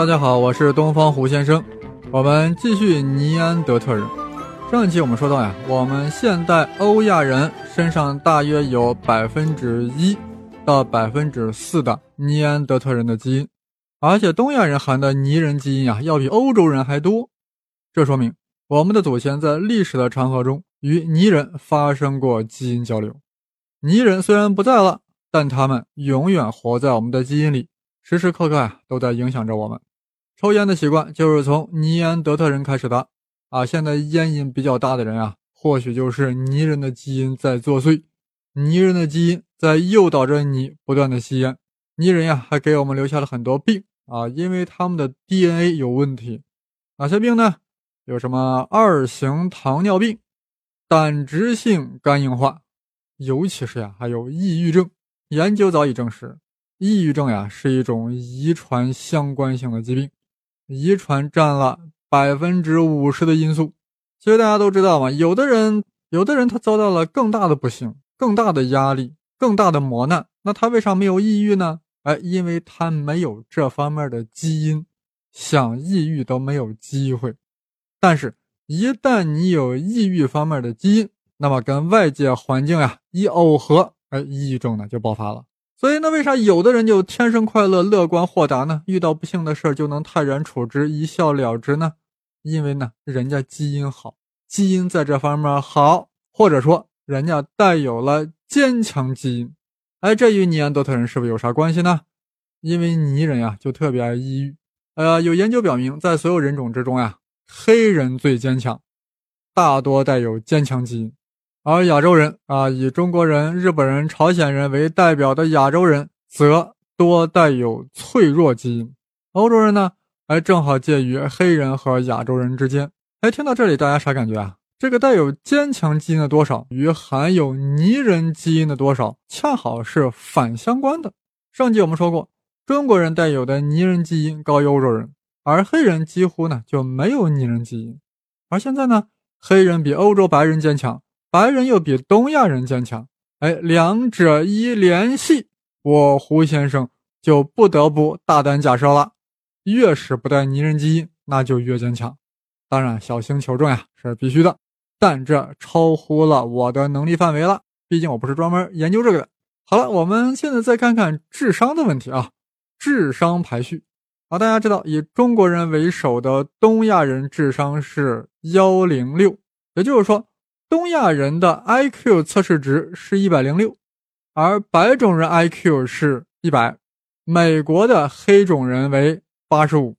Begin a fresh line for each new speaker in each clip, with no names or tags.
大家好，我是东方胡先生。我们继续尼安德特人。上一期我们说到呀，我们现代欧亚人身上大约有百分之一到百分之四的尼安德特人的基因，而且东亚人含的尼人基因啊，要比欧洲人还多。这说明我们的祖先在历史的长河中与尼人发生过基因交流。尼人虽然不在了，但他们永远活在我们的基因里，时时刻刻啊都在影响着我们。抽烟的习惯就是从尼安德特人开始的啊！现在烟瘾比较大的人啊，或许就是尼人的基因在作祟，尼人的基因在诱导着你不断的吸烟。尼人呀，还给我们留下了很多病啊，因为他们的 DNA 有问题。哪些病呢？有什么二型糖尿病、胆汁性肝硬化，尤其是呀，还有抑郁症。研究早已证实，抑郁症呀是一种遗传相关性的疾病。遗传占了百分之五十的因素，其实大家都知道嘛，有的人，有的人他遭到了更大的不幸、更大的压力、更大的磨难，那他为啥没有抑郁呢？哎，因为他没有这方面的基因，想抑郁都没有机会。但是，一旦你有抑郁方面的基因，那么跟外界环境呀一耦合，哎，抑郁症呢就爆发了。所以，那为啥有的人就天生快乐、乐观、豁达呢？遇到不幸的事儿就能泰然处之、一笑了之呢？因为呢，人家基因好，基因在这方面好，或者说人家带有了坚强基因。哎，这与尼安德特人是不是有啥关系呢？因为尼人呀就特别爱抑郁。呃，有研究表明，在所有人种之中呀，黑人最坚强，大多带有坚强基因。而亚洲人啊，以中国人、日本人、朝鲜人为代表的亚洲人，则多带有脆弱基因。欧洲人呢，还正好介于黑人和亚洲人之间。哎，听到这里，大家啥感觉啊？这个带有坚强基因的多少与含有泥人基因的多少，恰好是反相关的。上集我们说过，中国人带有的泥人基因高于欧洲人，而黑人几乎呢就没有泥人基因。而现在呢，黑人比欧洲白人坚强。白人又比东亚人坚强，哎，两者一联系，我胡先生就不得不大胆假设了：越是不带泥人基因，那就越坚强。当然，小心求证呀，是必须的，但这超乎了我的能力范围了，毕竟我不是专门研究这个的。好了，我们现在再看看智商的问题啊，智商排序啊，大家知道，以中国人为首的东亚人智商是幺零六，也就是说。东亚人的 IQ 测试值是一百零六，而白种人 IQ 是一百，美国的黑种人为八十五，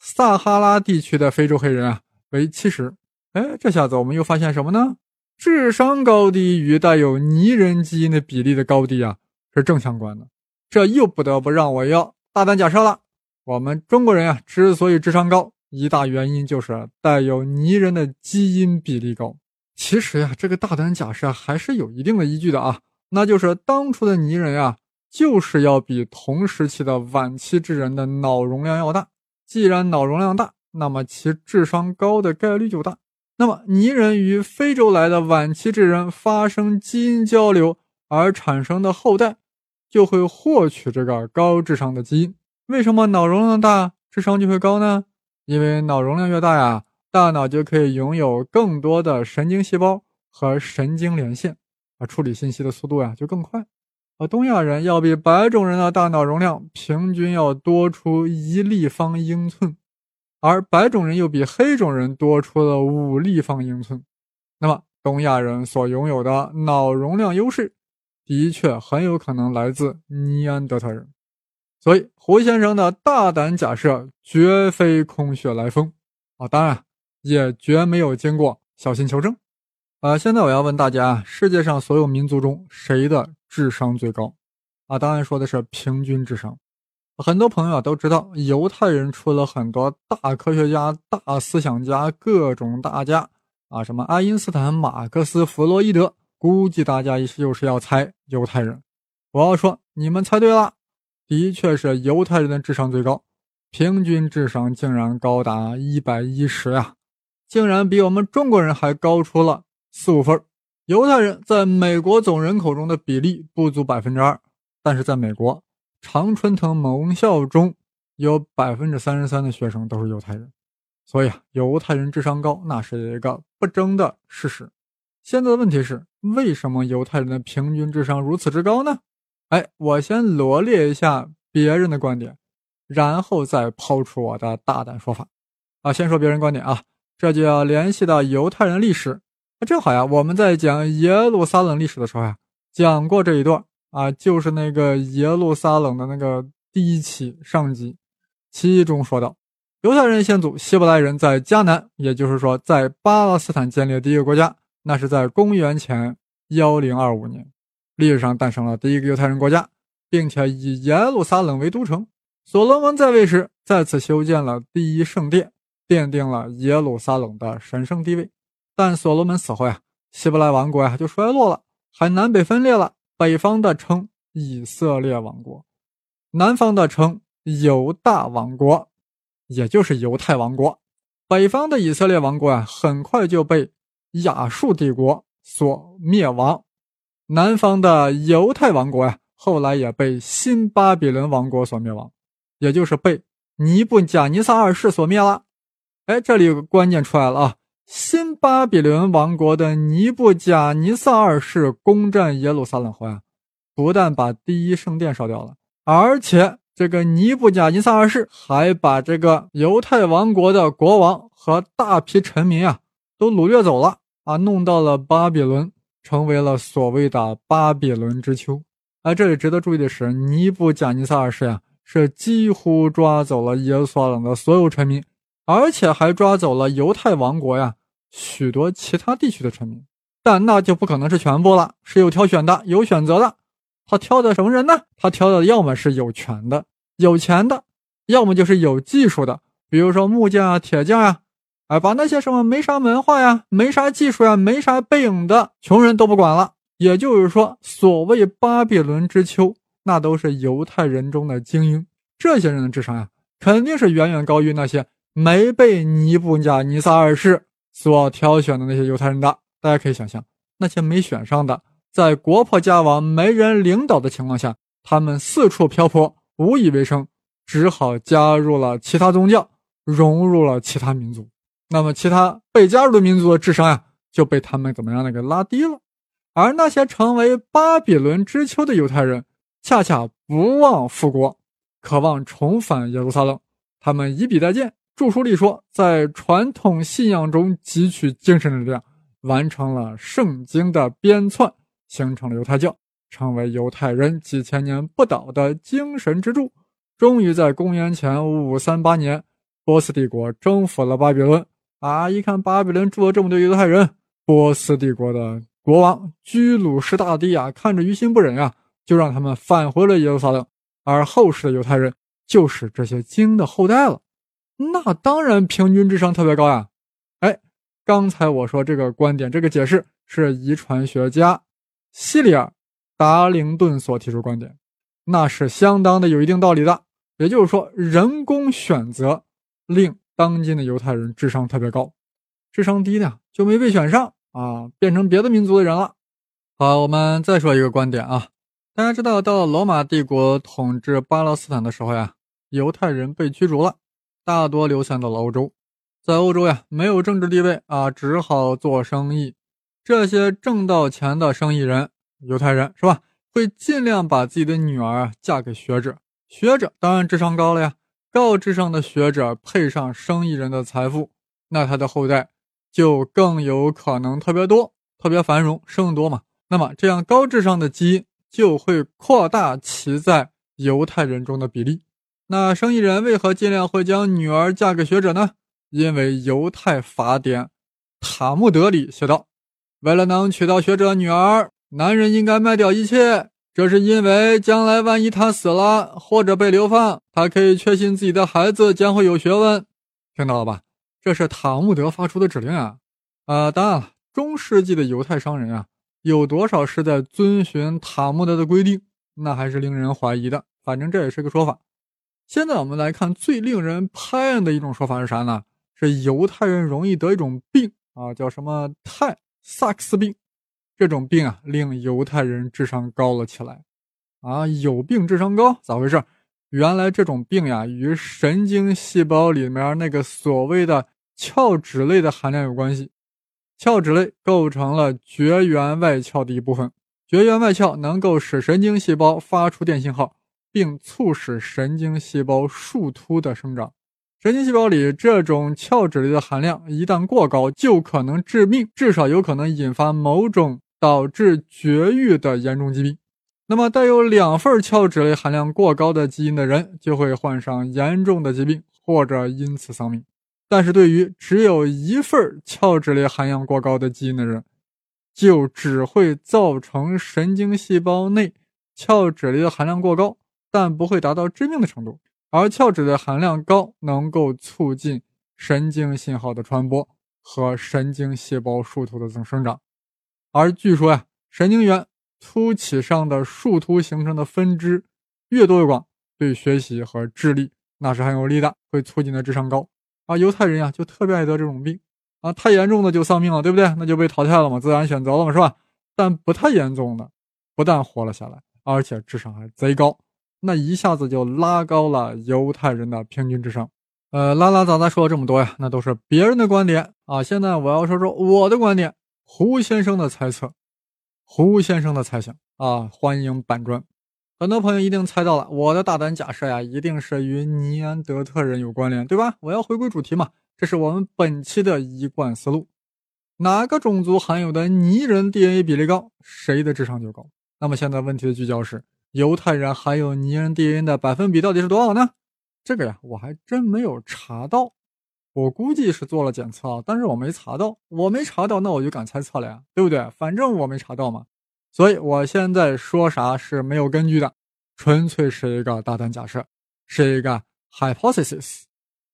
撒哈拉地区的非洲黑人啊为七十。哎，这下子我们又发现什么呢？智商高低与带有泥人基因的比例的高低啊是正相关的。这又不得不让我要大胆假设了：我们中国人啊之所以智商高，一大原因就是带有泥人的基因比例高。其实呀，这个大胆假设还是有一定的依据的啊，那就是当初的泥人呀，就是要比同时期的晚期智人的脑容量要大。既然脑容量大，那么其智商高的概率就大。那么泥人与非洲来的晚期智人发生基因交流而产生的后代，就会获取这个高智商的基因。为什么脑容量大，智商就会高呢？因为脑容量越大呀。大脑就可以拥有更多的神经细胞和神经连线，啊，处理信息的速度呀就更快。而东亚人要比白种人的大脑容量平均要多出一立方英寸，而白种人又比黑种人多出了五立方英寸。那么，东亚人所拥有的脑容量优势，的确很有可能来自尼安德特人。所以，胡先生的大胆假设绝非空穴来风啊！当然。也绝没有经过小心求证，啊！现在我要问大家，世界上所有民族中谁的智商最高？啊，当然说的是平均智商。很多朋友啊都知道，犹太人出了很多大科学家、大思想家、各种大家，啊，什么爱因斯坦、马克思、弗洛伊德。估计大家就是要猜犹太人。我要说，你们猜对了，的确是犹太人的智商最高，平均智商竟然高达一百一十呀！竟然比我们中国人还高出了四五分。犹太人在美国总人口中的比例不足百分之二，但是在美国常春藤盟校中有百分之三十三的学生都是犹太人，所以啊，犹太人智商高那是一个不争的事实。现在的问题是，为什么犹太人的平均智商如此之高呢？哎，我先罗列一下别人的观点，然后再抛出我的大胆说法。啊，先说别人观点啊，这就要联系到犹太人历史。那正好呀，我们在讲耶路撒冷历史的时候呀，讲过这一段啊，就是那个耶路撒冷的那个第一期上集，其中说到，犹太人先祖希伯来人在迦南，也就是说在巴勒斯坦建立的第一个国家，那是在公元前幺零二五年。历史上诞生了第一个犹太人国家，并且以耶路撒冷为都城。所罗门在位时，在此修建了第一圣殿，奠定了耶路撒冷的神圣地位。但所罗门死后呀，希伯来王国呀就衰落了，还南北分裂了。北方的称以色列王国，南方的称犹大王国，也就是犹太王国。北方的以色列王国啊，很快就被亚述帝国所灭亡。南方的犹太王国呀，后来也被新巴比伦王国所灭亡，也就是被尼布贾尼撒二世所灭了。哎，这里有个关键出来了啊！新巴比伦王国的尼布贾尼撒二世攻占耶路撒冷后呀，不但把第一圣殿烧掉了，而且这个尼布贾尼撒二世还把这个犹太王国的国王和大批臣民啊都掳掠走了啊，弄到了巴比伦。成为了所谓的巴比伦之秋。而这里值得注意的是，尼布贾尼撒二世呀，是几乎抓走了耶路撒冷的所有臣民，而且还抓走了犹太王国呀许多其他地区的臣民。但那就不可能是全部了，是有挑选的，有选择的。他挑的什么人呢？他挑的要么是有权的、有钱的，要么就是有技术的，比如说木匠啊、铁匠啊。哎，把那些什么没啥文化呀、没啥技术呀、没啥背影的穷人都不管了。也就是说，所谓巴比伦之秋，那都是犹太人中的精英。这些人的智商呀，肯定是远远高于那些没被尼布甲尼撒二世所挑选的那些犹太人的。大家可以想象，那些没选上的，在国破家亡、没人领导的情况下，他们四处漂泊，无以为生，只好加入了其他宗教，融入了其他民族。那么，其他被加入的民族的智商呀，就被他们怎么样的给拉低了。而那些成为巴比伦之秋的犹太人，恰恰不忘复国，渴望重返耶路撒冷。他们以笔代剑，著书立说，在传统信仰中汲取精神力量，完成了圣经的编纂，形成了犹太教，成为犹太人几千年不倒的精神支柱。终于在公元前五五三八年，波斯帝国征服了巴比伦。啊！一看巴比伦住了这么多犹太人，波斯帝国的国王居鲁士大帝啊，看着于心不忍啊，就让他们返回了耶路撒冷。而后世的犹太人就是这些经的后代了，那当然平均智商特别高呀。哎，刚才我说这个观点，这个解释是遗传学家希里尔·达灵顿所提出观点，那是相当的有一定道理的。也就是说，人工选择令。当今的犹太人智商特别高，智商低的就没被选上啊，变成别的民族的人了。好，我们再说一个观点啊，大家知道，到罗马帝国统治巴勒斯坦的时候呀，犹太人被驱逐了，大多流散到了欧洲，在欧洲呀，没有政治地位啊，只好做生意。这些挣到钱的生意人，犹太人是吧，会尽量把自己的女儿嫁给学者，学者当然智商高了呀。高智商的学者配上生意人的财富，那他的后代就更有可能特别多、特别繁荣、生得多嘛。那么这样高智商的基因就会扩大其在犹太人中的比例。那生意人为何尽量会将女儿嫁给学者呢？因为犹太法典《塔木德》里写道：“为了能娶到学者女儿，男人应该卖掉一切。”这是因为将来万一他死了或者被流放，他可以确信自己的孩子将会有学问。听到了吧？这是塔木德发出的指令啊！啊，当然了，中世纪的犹太商人啊，有多少是在遵循塔木德的规定？那还是令人怀疑的。反正这也是个说法。现在我们来看最令人拍案的一种说法是啥呢？是犹太人容易得一种病啊，叫什么泰萨克斯病。这种病啊，令犹太人智商高了起来，啊，有病智商高，咋回事？原来这种病呀，与神经细胞里面那个所谓的鞘脂类的含量有关系。鞘脂类构成了绝缘外壳的一部分，绝缘外壳能够使神经细胞发出电信号，并促使神经细胞树突的生长。神经细胞里这种鞘脂类的含量一旦过高，就可能致命，至少有可能引发某种导致绝育的严重疾病。那么，带有两份鞘脂类含量过高的基因的人，就会患上严重的疾病，或者因此丧命。但是对于只有一份鞘脂类含量过高的基因的人，就只会造成神经细胞内鞘脂类的含量过高，但不会达到致命的程度。而鞘脂的含量高，能够促进神经信号的传播和神经细胞树突的增生长。而据说呀，神经元。凸起上的树突形成的分支越多越广，对学习和智力那是很有利的，会促进的智商高。啊，犹太人呀就特别爱得这种病啊，太严重的就丧命了，对不对？那就被淘汰了嘛，自然选择了嘛，是吧？但不太严重的，不但活了下来，而且智商还贼高，那一下子就拉高了犹太人的平均智商。呃，拉拉杂杂说了这么多呀，那都是别人的观点啊。现在我要说说我的观点，胡先生的猜测。胡先生的猜想啊，欢迎板砖。很多朋友一定猜到了，我的大胆假设呀，一定是与尼安德特人有关联，对吧？我要回归主题嘛，这是我们本期的一贯思路。哪个种族含有的尼人 DNA 比例高，谁的智商就高。那么现在问题的聚焦是，犹太人含有尼人 DNA 的百分比到底是多少呢？这个呀，我还真没有查到。我估计是做了检测，但是我没查到，我没查到，那我就敢猜测了呀，对不对？反正我没查到嘛，所以我现在说啥是没有根据的，纯粹是一个大胆假设，是一个 hypothesis。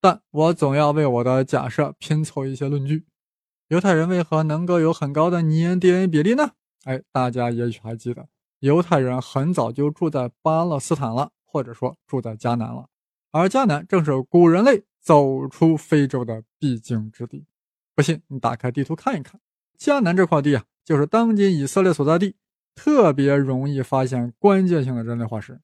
但我总要为我的假设拼凑一些论据。犹太人为何能够有很高的尼人 DNA 比例呢？哎，大家也许还记得，犹太人很早就住在巴勒斯坦了，或者说住在迦南了，而迦南正是古人类。走出非洲的必经之地，不信你打开地图看一看，迦南这块地啊，就是当今以色列所在地，特别容易发现关键性的人类化石。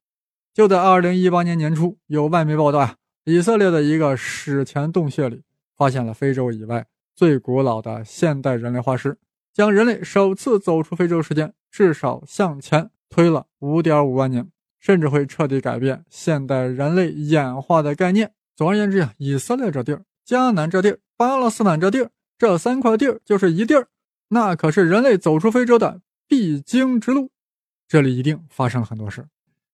就在二零一八年年初，有外媒报道啊，以色列的一个史前洞穴里发现了非洲以外最古老的现代人类化石，将人类首次走出非洲时间至少向前推了五点五万年，甚至会彻底改变现代人类演化的概念。总而言之呀，以色列这地儿、迦南这地儿、巴勒斯坦这地儿，这三块地儿就是一地儿，那可是人类走出非洲的必经之路。这里一定发生了很多事。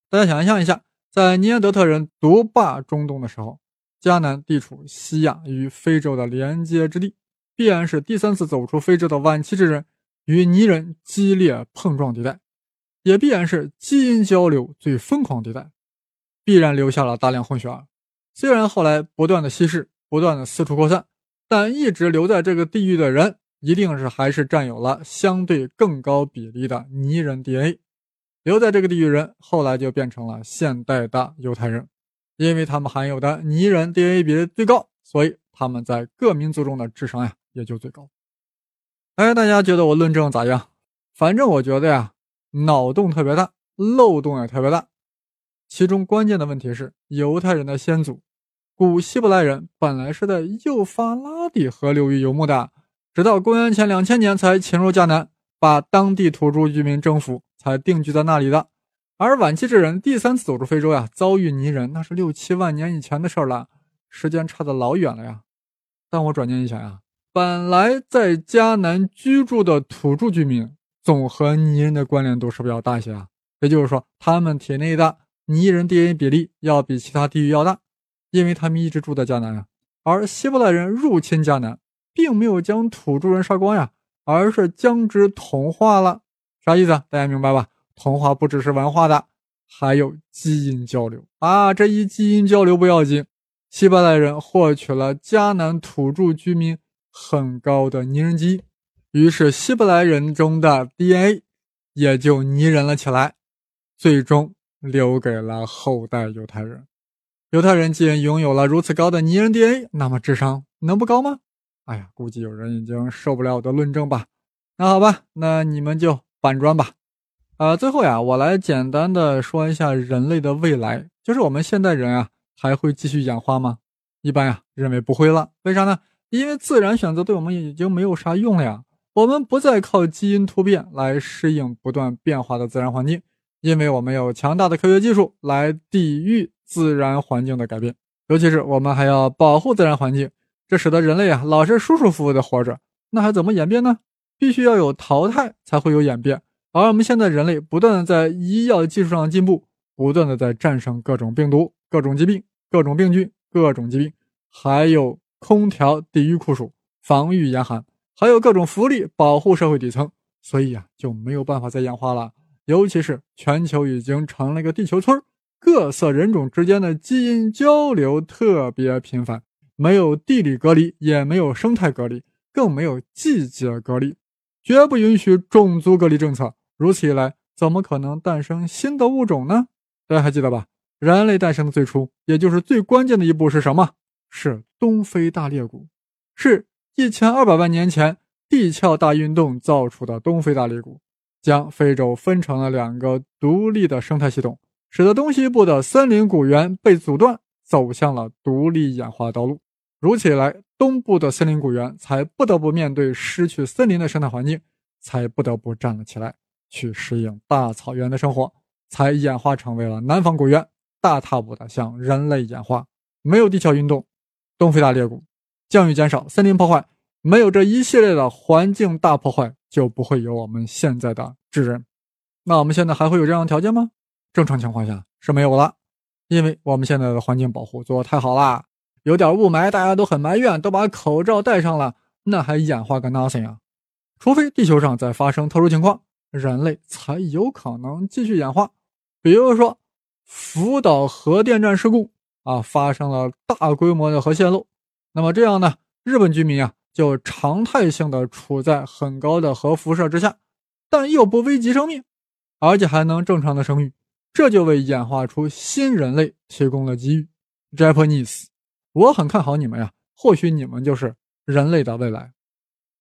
大家想象一下，在尼安德特人独霸中东的时候，迦南地处西亚与非洲的连接之地，必然是第三次走出非洲的晚期之人与泥人激烈碰撞地带，也必然是基因交流最疯狂地带，必然留下了大量混血儿。虽然后来不断的稀释，不断的四处扩散，但一直留在这个地域的人，一定是还是占有了相对更高比例的泥人 DNA。留在这个地域人，后来就变成了现代的犹太人，因为他们含有的泥人 DNA 比例最高，所以他们在各民族中的智商呀也就最高。哎，大家觉得我论证咋样？反正我觉得呀，脑洞特别大，漏洞也特别大。其中关键的问题是，犹太人的先祖。古希伯来人本来是在幼发拉底河流域游牧的，直到公元前两千年才侵入迦南，把当地土著居民征服，才定居在那里的。而晚期之人第三次走出非洲呀，遭遇泥人，那是六七万年以前的事了，时间差得老远了呀。但我转念一想呀，本来在迦南居住的土著居民，总和泥人的关联度是不是要大一些啊？也就是说，他们体内的泥人 DNA 比例要比其他地域要大。因为他们一直住在迦南呀，而希伯来人入侵迦南，并没有将土著人杀光呀，而是将之同化了。啥意思？大家明白吧？同化不只是文化的，还有基因交流啊！这一基因交流不要紧，希伯来人获取了迦南土著居民很高的拟人机，于是希伯来人中的 DNA 也就拟人了起来，最终留给了后代犹太人。犹太人既然拥有了如此高的拟人 DNA，那么智商能不高吗？哎呀，估计有人已经受不了我的论证吧。那好吧，那你们就搬砖吧。啊，最后呀，我来简单的说一下人类的未来，就是我们现代人啊，还会继续演化吗？一般呀，认为不会了。为啥呢？因为自然选择对我们已经没有啥用了呀。我们不再靠基因突变来适应不断变化的自然环境，因为我们有强大的科学技术来抵御自然环境的改变。尤其是我们还要保护自然环境，这使得人类啊老是舒舒服服的活着。那还怎么演变呢？必须要有淘汰才会有演变。而我们现在人类不断的在医药技术上进步，不断的在战胜各种病毒、各种疾病、各种病菌、各种疾病，还有空调抵御酷暑、防御严寒，还有各种福利保护社会底层，所以啊就没有办法再演化了。尤其是全球已经成了一个地球村，各色人种之间的基因交流特别频繁，没有地理隔离，也没有生态隔离，更没有季节隔离，绝不允许种族隔离政策。如此一来，怎么可能诞生新的物种呢？大家还记得吧？人类诞生的最初，也就是最关键的一步是什么？是东非大裂谷，是一千二百万年前地壳大运动造出的东非大裂谷，将非洲分成了两个独立的生态系统，使得东西部的森林古猿被阻断，走向了独立演化道路。如此一来，东部的森林古猿才不得不面对失去森林的生态环境，才不得不站了起来。去适应大草原的生活，才演化成为了南方古猿，大踏步的向人类演化。没有地壳运动，东非大裂谷，降雨减少，森林破坏，没有这一系列的环境大破坏，就不会有我们现在的智人。那我们现在还会有这样的条件吗？正常情况下是没有了，因为我们现在的环境保护做得太好啦。有点雾霾，大家都很埋怨，都把口罩戴上了，那还演化个 nothing 啊？除非地球上再发生特殊情况。人类才有可能继续演化，比如说福岛核电站事故啊，发生了大规模的核泄漏，那么这样呢，日本居民啊就常态性的处在很高的核辐射之下，但又不危及生命，而且还能正常的生育，这就为演化出新人类提供了机遇。Japanese，我很看好你们呀，或许你们就是人类的未来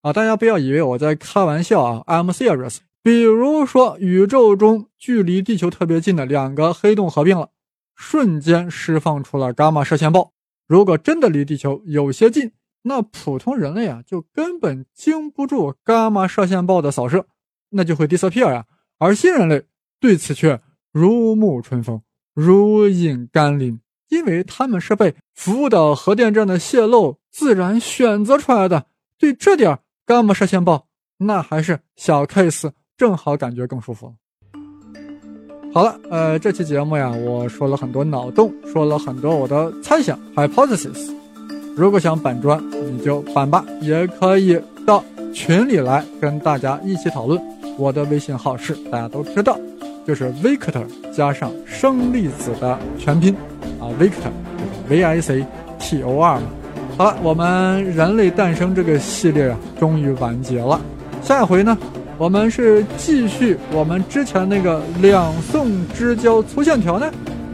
啊！大家不要以为我在开玩笑啊，I'm serious。比如说，宇宙中距离地球特别近的两个黑洞合并了，瞬间释放出了伽马射线暴。如果真的离地球有些近，那普通人类啊就根本经不住伽马射线暴的扫射，那就会 disappear 呀。而新人类对此却如沐春风，如饮甘霖，因为他们是被福岛核电站的泄漏自然选择出来的。对这点伽马射线暴，那还是小 case。正好感觉更舒服。好了，呃，这期节目呀，我说了很多脑洞，说了很多我的猜想 （hypothesis）。如果想板砖，你就板吧，也可以到群里来跟大家一起讨论。我的微信号是大家都知道，就是 Victor 加上生粒子的全拼啊，Victor 就是 V I C T O R 嘛。好了，我们人类诞生这个系列啊，终于完结了。下一回呢？我们是继续我们之前那个两宋之交粗线条呢，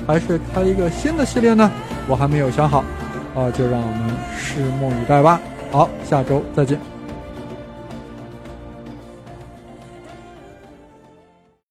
还是开一个新的系列呢？我还没有想好，啊，就让我们拭目以待吧。好，下周再见。